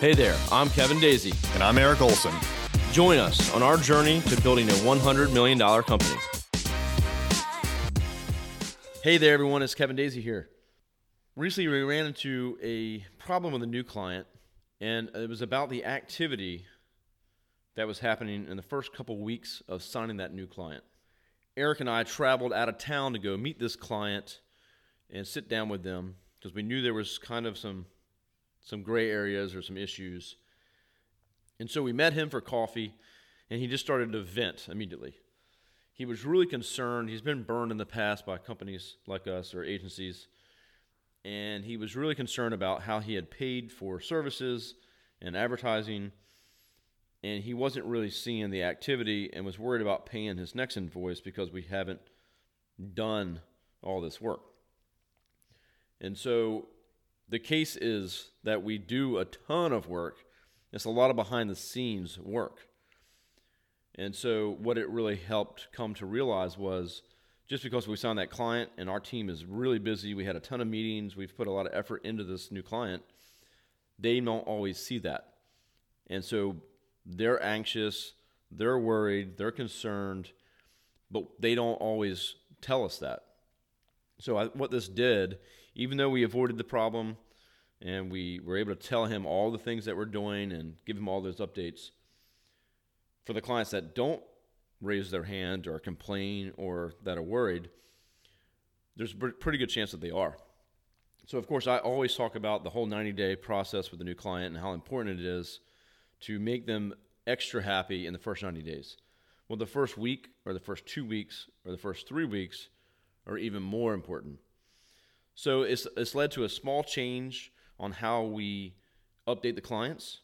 Hey there, I'm Kevin Daisey. And I'm Eric Olson. Join us on our journey to building a $100 million company. Hey there, everyone. It's Kevin Daisey here. Recently, we ran into a problem with a new client, and it was about the activity that was happening in the first couple weeks of signing that new client. Eric and I traveled out of town to go meet this client and sit down with them because we knew there was kind of some some gray areas or some issues. And so we met him for coffee and he just started to vent immediately. He was really concerned. He's been burned in the past by companies like us or agencies. And he was really concerned about how he had paid for services and advertising and he wasn't really seeing the activity and was worried about paying his next invoice because we haven't done all this work. And so the case is that we do a ton of work. It's a lot of behind the scenes work. And so what it really helped come to realize was just because we signed that client and our team is really busy, we had a ton of meetings, we've put a lot of effort into this new client, they don't always see that. And so they're anxious, they're worried, they're concerned, but they don't always tell us that. So, I, what this did, even though we avoided the problem and we were able to tell him all the things that we're doing and give him all those updates, for the clients that don't raise their hand or complain or that are worried, there's a pretty good chance that they are. So, of course, I always talk about the whole 90 day process with a new client and how important it is to make them extra happy in the first 90 days. Well, the first week or the first two weeks or the first three weeks are even more important. So it's, it's led to a small change on how we update the clients.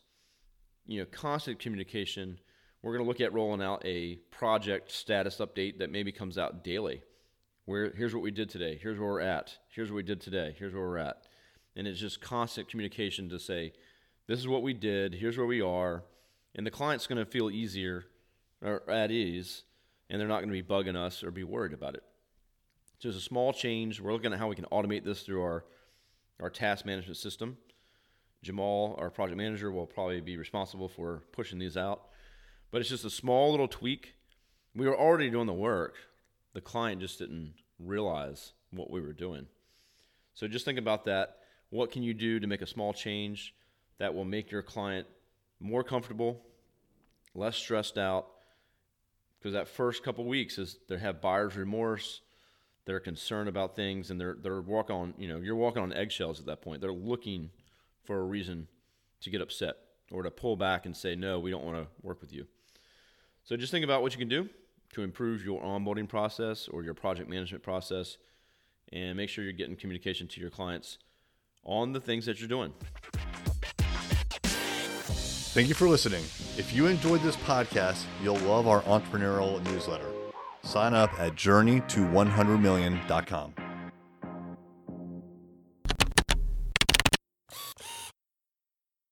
You know, constant communication. We're going to look at rolling out a project status update that maybe comes out daily. Where here's what we did today. Here's where we're at. Here's what we did today. Here's where we're at. And it's just constant communication to say, this is what we did, here's where we are, and the client's going to feel easier or at ease, and they're not going to be bugging us or be worried about it. So it's a small change. We're looking at how we can automate this through our, our task management system. Jamal, our project manager, will probably be responsible for pushing these out. But it's just a small little tweak. We were already doing the work. The client just didn't realize what we were doing. So just think about that. What can you do to make a small change that will make your client more comfortable, less stressed out. Because that first couple weeks is they have buyer's remorse, they're concerned about things, and they're they're walking on you know you're walking on eggshells at that point. They're looking for a reason to get upset or to pull back and say no, we don't want to work with you. So just think about what you can do to improve your onboarding process or your project management process, and make sure you're getting communication to your clients on the things that you're doing. Thank you for listening. If you enjoyed this podcast, you'll love our entrepreneurial newsletter. Sign up at journeyto100million.com.